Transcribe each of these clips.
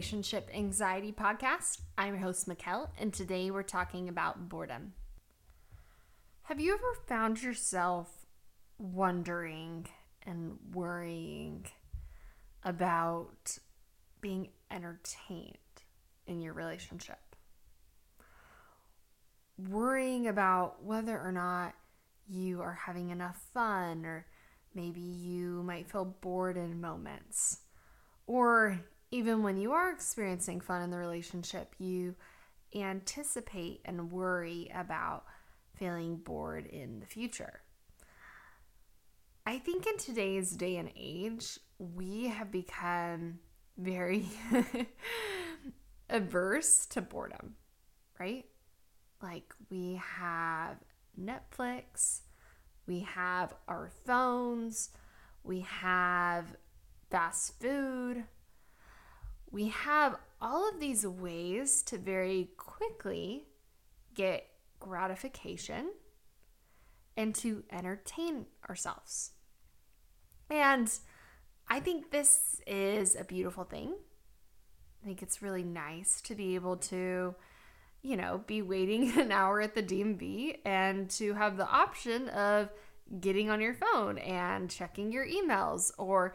Relationship Anxiety Podcast. I'm your host, Mikkel, and today we're talking about boredom. Have you ever found yourself wondering and worrying about being entertained in your relationship? Worrying about whether or not you are having enough fun, or maybe you might feel bored in moments or even when you are experiencing fun in the relationship, you anticipate and worry about feeling bored in the future. I think in today's day and age, we have become very averse to boredom, right? Like we have Netflix, we have our phones, we have fast food. We have all of these ways to very quickly get gratification and to entertain ourselves. And I think this is a beautiful thing. I think it's really nice to be able to, you know, be waiting an hour at the DMV and to have the option of getting on your phone and checking your emails or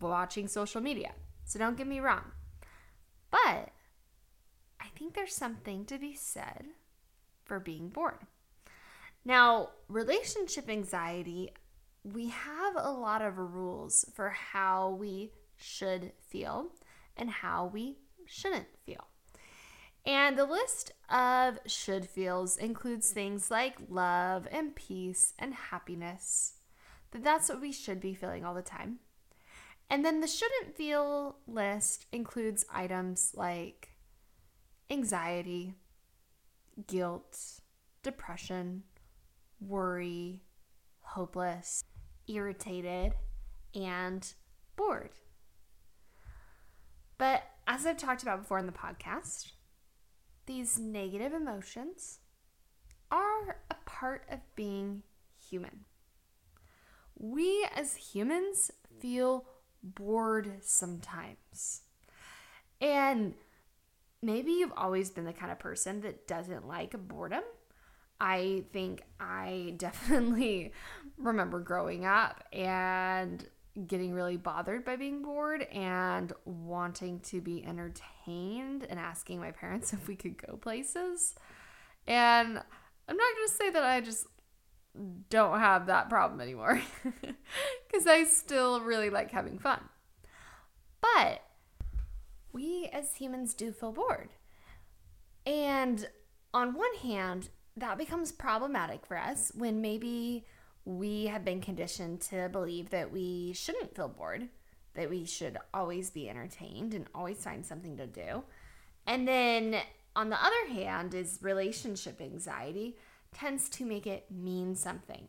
watching social media. So don't get me wrong. But I think there's something to be said for being bored. Now, relationship anxiety, we have a lot of rules for how we should feel and how we shouldn't feel. And the list of should feels includes things like love and peace and happiness. That that's what we should be feeling all the time. And then the shouldn't feel list includes items like anxiety, guilt, depression, worry, hopeless, irritated, and bored. But as I've talked about before in the podcast, these negative emotions are a part of being human. We as humans feel bored sometimes. And maybe you've always been the kind of person that doesn't like boredom. I think I definitely remember growing up and getting really bothered by being bored and wanting to be entertained and asking my parents if we could go places. And I'm not going to say that I just don't have that problem anymore because I still really like having fun. But we as humans do feel bored. And on one hand, that becomes problematic for us when maybe we have been conditioned to believe that we shouldn't feel bored, that we should always be entertained and always find something to do. And then on the other hand, is relationship anxiety tends to make it mean something,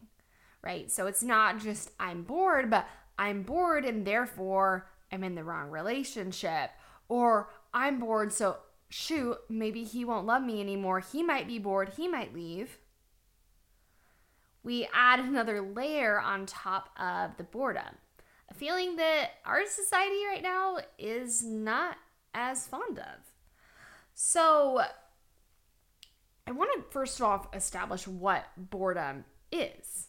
right? So it's not just I'm bored, but I'm bored and therefore I'm in the wrong relationship. Or I'm bored, so shoot, maybe he won't love me anymore. He might be bored, he might leave. We add another layer on top of the boredom. A feeling that our society right now is not as fond of. So, I want to first of all establish what boredom is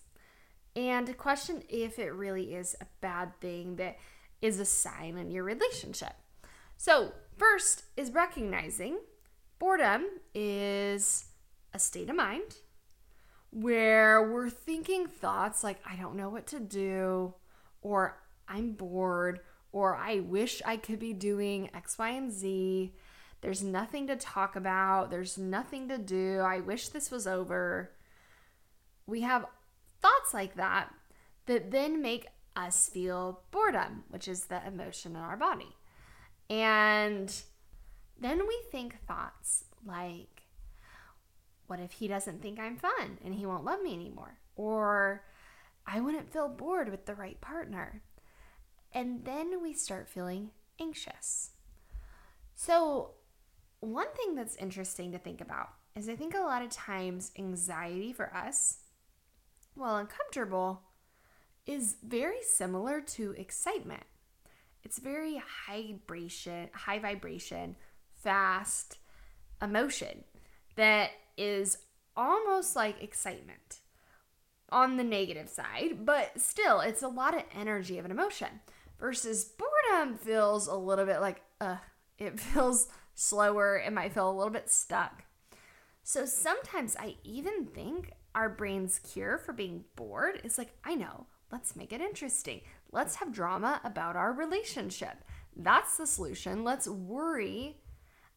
and question if it really is a bad thing that is a sign in your relationship. So, first is recognizing boredom is a state of mind where we're thinking thoughts like, I don't know what to do, or I'm bored, or I wish I could be doing X, Y, and Z. There's nothing to talk about. There's nothing to do. I wish this was over. We have thoughts like that that then make us feel boredom, which is the emotion in our body. And then we think thoughts like, what if he doesn't think I'm fun and he won't love me anymore? Or I wouldn't feel bored with the right partner. And then we start feeling anxious. So one thing that's interesting to think about is I think a lot of times anxiety for us, while uncomfortable, is very similar to excitement. It's very high vibration, high vibration, fast emotion that is almost like excitement on the negative side, but still, it's a lot of energy of an emotion. Versus boredom feels a little bit like, uh, it feels slower. It might feel a little bit stuck. So sometimes I even think our brain's cure for being bored is like, I know, let's make it interesting. Let's have drama about our relationship. That's the solution. Let's worry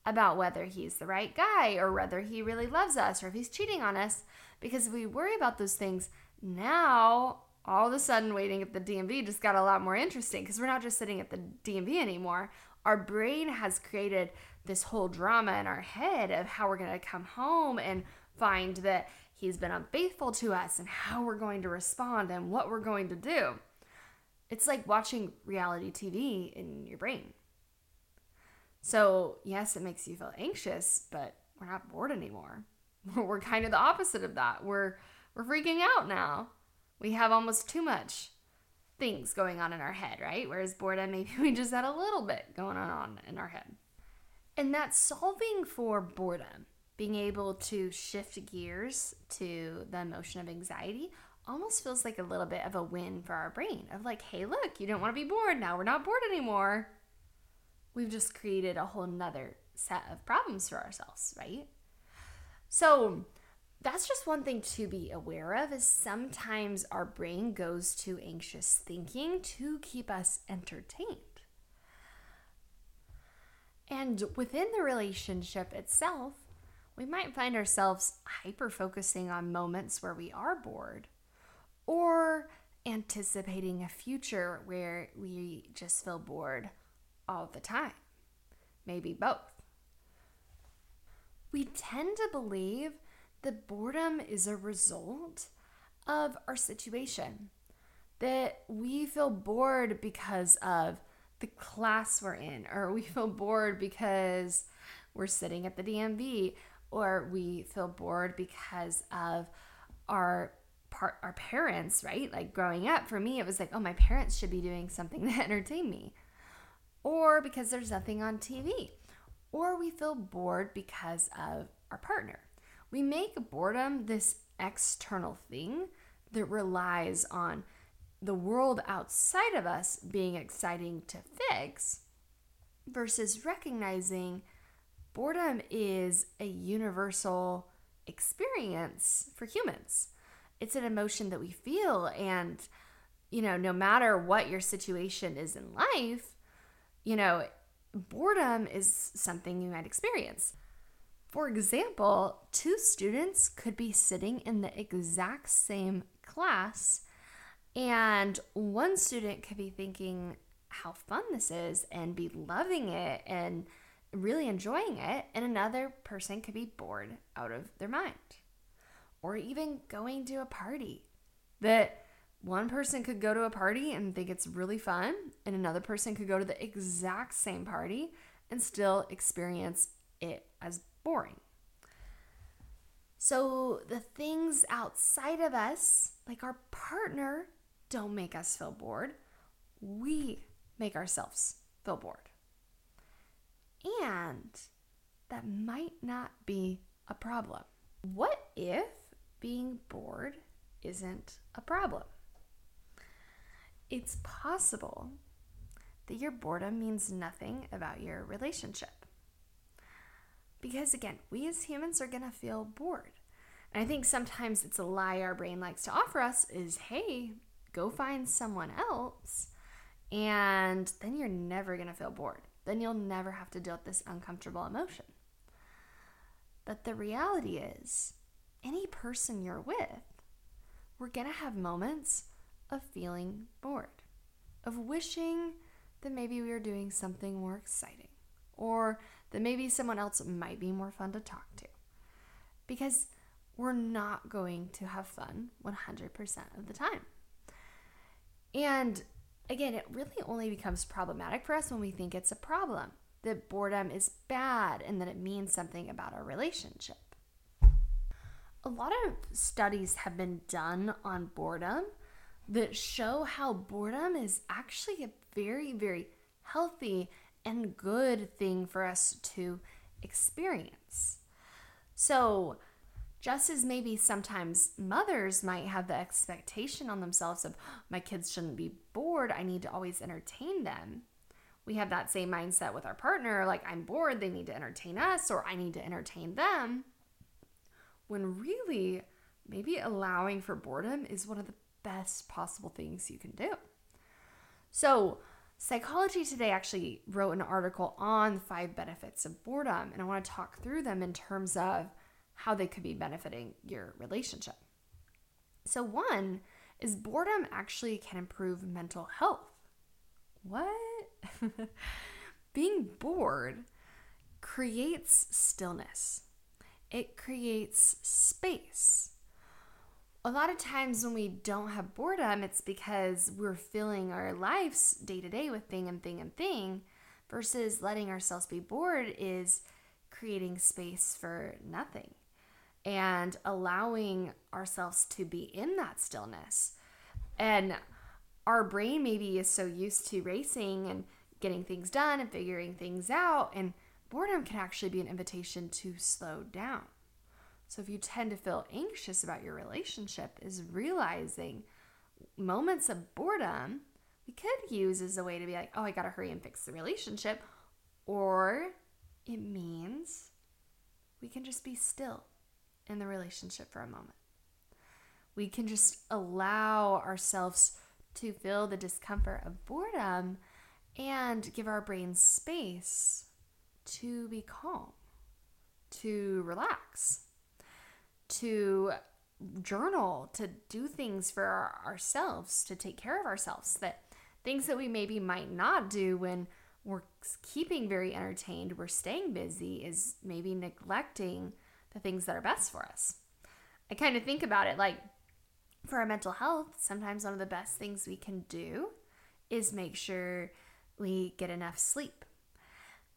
about whether he's the right guy or whether he really loves us or if he's cheating on us. Because if we worry about those things, now all of a sudden waiting at the DMV just got a lot more interesting because we're not just sitting at the DMV anymore. Our brain has created this whole drama in our head of how we're going to come home and find that he's been unfaithful to us and how we're going to respond and what we're going to do. It's like watching reality TV in your brain. So, yes, it makes you feel anxious, but we're not bored anymore. We're kind of the opposite of that. We're we're freaking out now. We have almost too much things going on in our head, right? Whereas boredom, maybe we just had a little bit going on in our head. And that's solving for boredom, being able to shift gears to the emotion of anxiety almost feels like a little bit of a win for our brain of like, hey, look, you don't want to be bored. Now we're not bored anymore. We've just created a whole nother set of problems for ourselves, right? So that's just one thing to be aware of is sometimes our brain goes to anxious thinking to keep us entertained. And within the relationship itself, we might find ourselves hyper focusing on moments where we are bored or anticipating a future where we just feel bored all the time. Maybe both. We tend to believe that boredom is a result of our situation. That we feel bored because of the class we're in, or we feel bored because we're sitting at the DMV, or we feel bored because of our part our parents, right? Like growing up, for me, it was like, oh, my parents should be doing something to entertain me. Or because there's nothing on TV. Or we feel bored because of our partner. We make boredom this external thing that relies on the world outside of us being exciting to fix versus recognizing boredom is a universal experience for humans. It's an emotion that we feel and you know, no matter what your situation is in life, you know, boredom is something you might experience. For example, two students could be sitting in the exact same class, and one student could be thinking how fun this is and be loving it and really enjoying it, and another person could be bored out of their mind. Or even going to a party that one person could go to a party and think it's really fun, and another person could go to the exact same party and still experience it as boring. So the things outside of us, like our partner, don't make us feel bored. We make ourselves feel bored. And that might not be a problem. What if being bored isn't a problem? It's possible that your boredom means nothing about your relationship. Because again, we as humans are going to feel bored. And I think sometimes it's a lie our brain likes to offer us is, hey, go find someone else. And then you're never going to feel bored. Then you'll never have to deal with this uncomfortable emotion. But the reality is, any person you're with, we're going to have moments of feeling bored, of wishing that maybe we were doing something more exciting, or that maybe someone else might be more fun to talk to. Because we're not going to have fun 100% of the time. And again, it really only becomes problematic for us when we think it's a problem, that boredom is bad and that it means something about our relationship. A lot of studies have been done on boredom that show how boredom is actually a very, very healthy and good thing for us to experience. So, just as maybe sometimes mothers might have the expectation on themselves of oh, my kids shouldn't be bored, I need to always entertain them. We have that same mindset with our partner like, I'm bored, they need to entertain us, or I need to entertain them. When really, maybe allowing for boredom is one of the best possible things you can do. So, Psychology Today actually wrote an article on five benefits of boredom, and I want to talk through them in terms of how they could be benefiting your relationship. So, one is boredom actually can improve mental health. What? Being bored creates stillness, it creates space. A lot of times when we don't have boredom, it's because we're filling our lives day to day with thing and thing and thing, versus letting ourselves be bored is creating space for nothing and allowing ourselves to be in that stillness. And our brain maybe is so used to racing and getting things done and figuring things out, and boredom can actually be an invitation to slow down. So if you tend to feel anxious about your relationship, is realizing moments of boredom we could use as a way to be like, oh, I gotta hurry and fix the relationship. Or it means we can just be still in the relationship for a moment. We can just allow ourselves to feel the discomfort of boredom and give our brain space to be calm, to relax, to journal, to do things for ourselves, to take care of ourselves. That things that we maybe might not do when we're keeping very entertained, we're staying busy, is maybe neglecting the things that are best for us. I kind of think about it like for our mental health, sometimes one of the best things we can do is make sure we get enough sleep.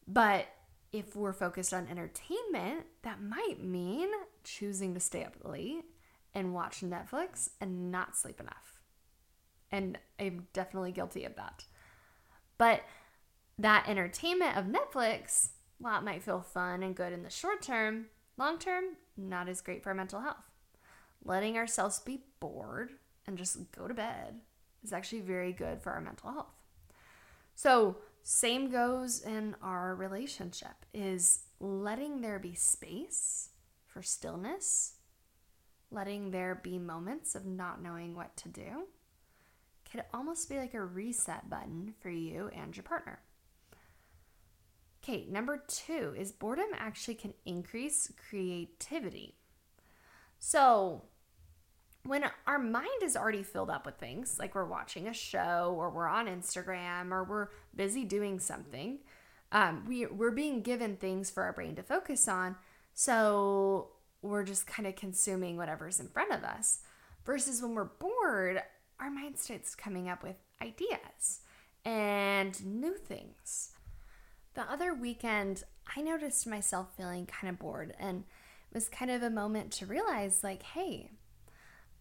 But if we're focused on entertainment, that might mean choosing to stay up late and watch Netflix and not sleep enough. And I'm definitely guilty of that. But that entertainment of Netflix, while it might feel fun and good in the short term, long term, not as great for our mental health. Letting ourselves be bored and just go to bed is actually very good for our mental health. So, same goes in our relationship is letting there be space for stillness, letting there be moments of not knowing what to do. Could almost be like a reset button for you and your partner. Okay, number two is boredom actually can increase creativity. So, when our mind is already filled up with things, like we're watching a show or we're on Instagram or we're busy doing something, um, we, we're being given things for our brain to focus on. So we're just kind of consuming whatever's in front of us. Versus when we're bored, our mind starts coming up with ideas and new things. The other weekend, I noticed myself feeling kind of bored and it was kind of a moment to realize like, hey,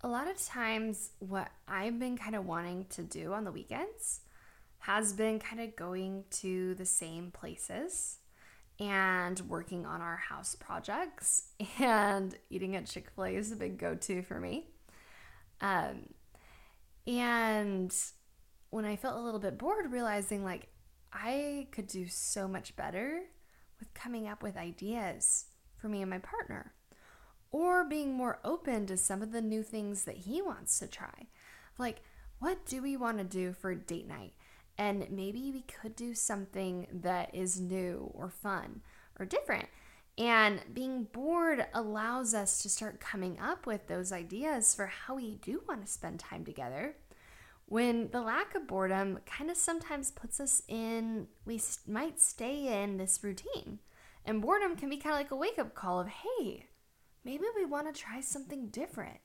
a lot of times what I've been kind of wanting to do on the weekends has been kind of going to the same places and working on our house projects and eating at Chick-fil-A is a big go-to for me. Um, and when I felt a little bit bored, realizing like I could do so much better with coming up with ideas for me and my partner, or being more open to some of the new things that he wants to try. Like, what do we want to do for date night? And maybe we could do something that is new or fun or different. And being bored allows us to start coming up with those ideas for how we do want to spend time together when the lack of boredom kind of sometimes puts us in, we might stay in this routine. And boredom can be kind of like a wake up call of, hey, maybe we want to try something different.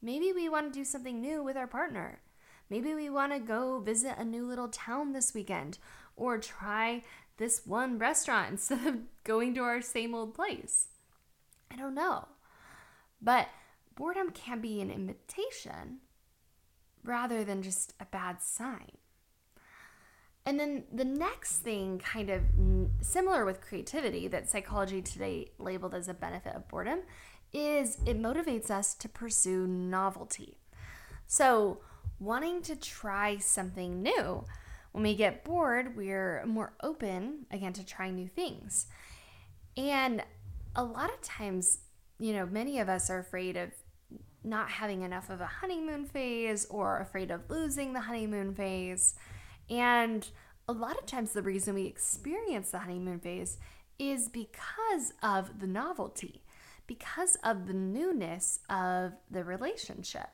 Maybe we want to do something new with our partner. Maybe we want to go visit a new little town this weekend or try this one restaurant instead of going to our same old place. I don't know. But boredom can be an invitation rather than just a bad sign. And then the next thing, kind of similar with creativity, that psychology today labeled as a benefit of boredom, is it motivates us to pursue novelty. So, wanting to try something new. When we get bored, we're more open again to trying new things. And a lot of times, you know, many of us are afraid of not having enough of a honeymoon phase or afraid of losing the honeymoon phase. And a lot of times, the reason we experience the honeymoon phase is because of the novelty, because of the newness of the relationship.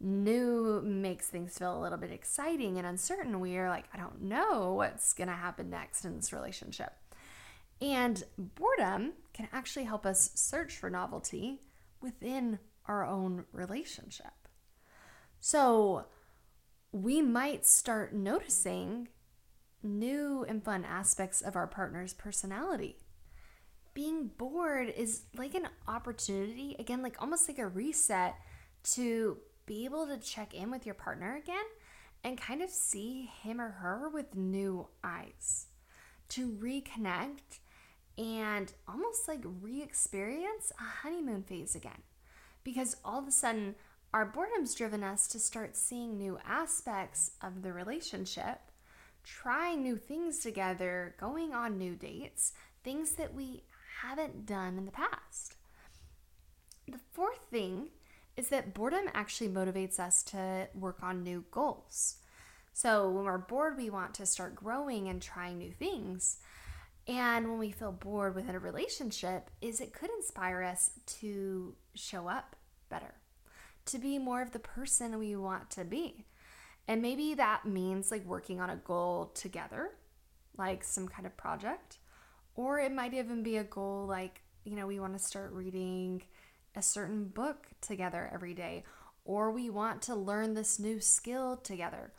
New makes things feel a little bit exciting and uncertain. We are like, I don't know what's going to happen next in this relationship. And boredom can actually help us search for novelty within our own relationship. So we might start noticing new and fun aspects of our partner's personality. Being bored is like an opportunity, again, like almost like a reset to be able to check in with your partner again and kind of see him or her with new eyes, to reconnect and almost like re experience a honeymoon phase again. Because all of a sudden, our boredom's driven us to start seeing new aspects of the relationship trying new things together, going on new dates, things that we haven't done in the past. The fourth thing is that boredom actually motivates us to work on new goals. So when we're bored, we want to start growing and trying new things. And when we feel bored within a relationship, is it could inspire us to show up better, to be more of the person we want to be. And maybe that means like working on a goal together, like some kind of project. Or it might even be a goal like, you know, we want to start reading a certain book together every day. Or we want to learn this new skill together.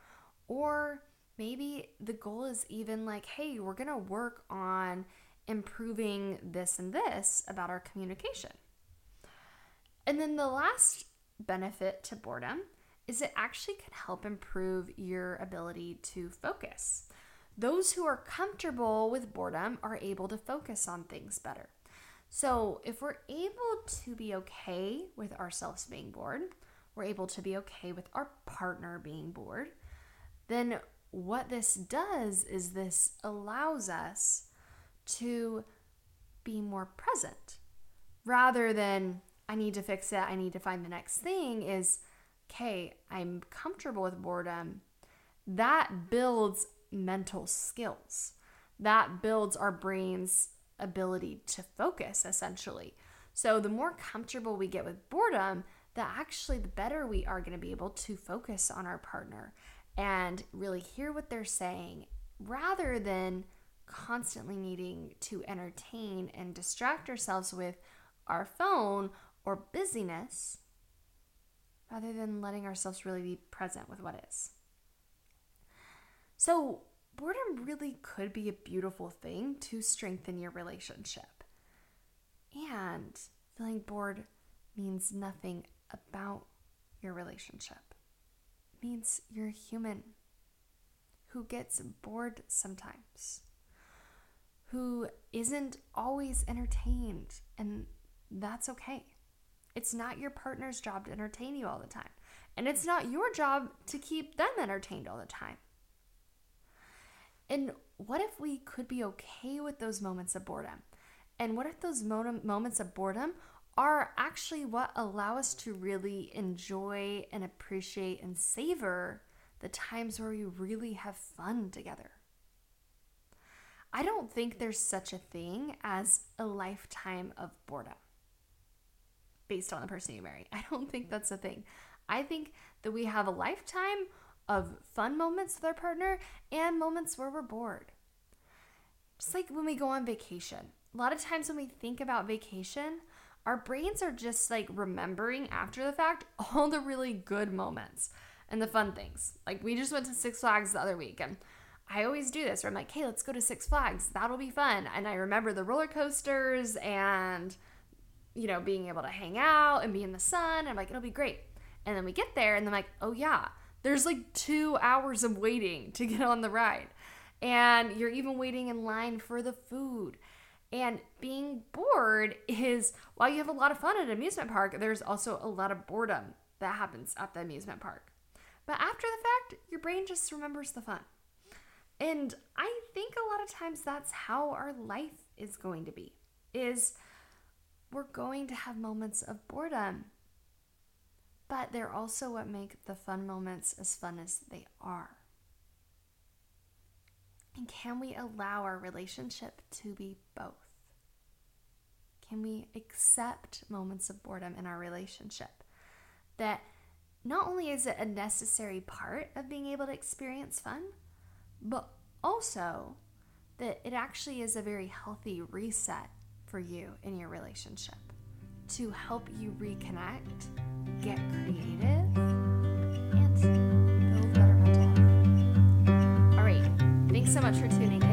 Or maybe the goal is even like, hey, we're going to work on improving this and this about our communication. And then the last benefit to boredom is it actually can help improve your ability to focus. Those who are comfortable with boredom are able to focus on things better. So, if we're able to be okay with ourselves being bored, we're able to be okay with our partner being bored, then what this does is this allows us to be more present rather than I need to fix it, I need to find the next thing is okay, I'm comfortable with boredom, that builds mental skills. That builds our brain's ability to focus, essentially. So, the more comfortable we get with boredom, the actually the better we are going to be able to focus on our partner and really hear what they're saying rather than constantly needing to entertain and distract ourselves with our phone or busyness rather than letting ourselves really be present with what is. So, boredom really could be a beautiful thing to strengthen your relationship. And feeling bored means nothing about your relationship. It means you're human who gets bored sometimes, who isn't always entertained, and that's okay. It's not your partner's job to entertain you all the time. And it's not your job to keep them entertained all the time. And what if we could be okay with those moments of boredom? And what if those moments of boredom are actually what allow us to really enjoy and appreciate and savor the times where we really have fun together? I don't think there's such a thing as a lifetime of boredom based on the person you marry. I don't think that's a thing. I think that we have a lifetime of fun moments with our partner and moments where we're bored. Just like when we go on vacation. A lot of times when we think about vacation, our brains are just like remembering after the fact all the really good moments and the fun things. Like we just went to Six Flags the other week and I always do this where I'm like, hey, let's go to Six Flags. That'll be fun. And I remember the roller coasters and you know, being able to hang out and be in the sun. I'm like, it'll be great. And then we get there and I'm like, oh yeah, there's like two hours of waiting to get on the ride. and you're even waiting in line for the food. And being bored is while you have a lot of fun at an amusement park, there's also a lot of boredom that happens at the amusement park. But after the fact, your brain just remembers the fun. And I think a lot of times that's how our life is going to be. Is we're going to have moments of boredom. But they're also what make the fun moments as fun as they are. And can we allow our relationship to be both? Can we accept moments of boredom in our relationship? That not only is it a necessary part of being able to experience fun, but also that it actually is a very healthy reset for you in your relationship to help you reconnect, get creative, and build better mental health. All right. Thanks so much for tuning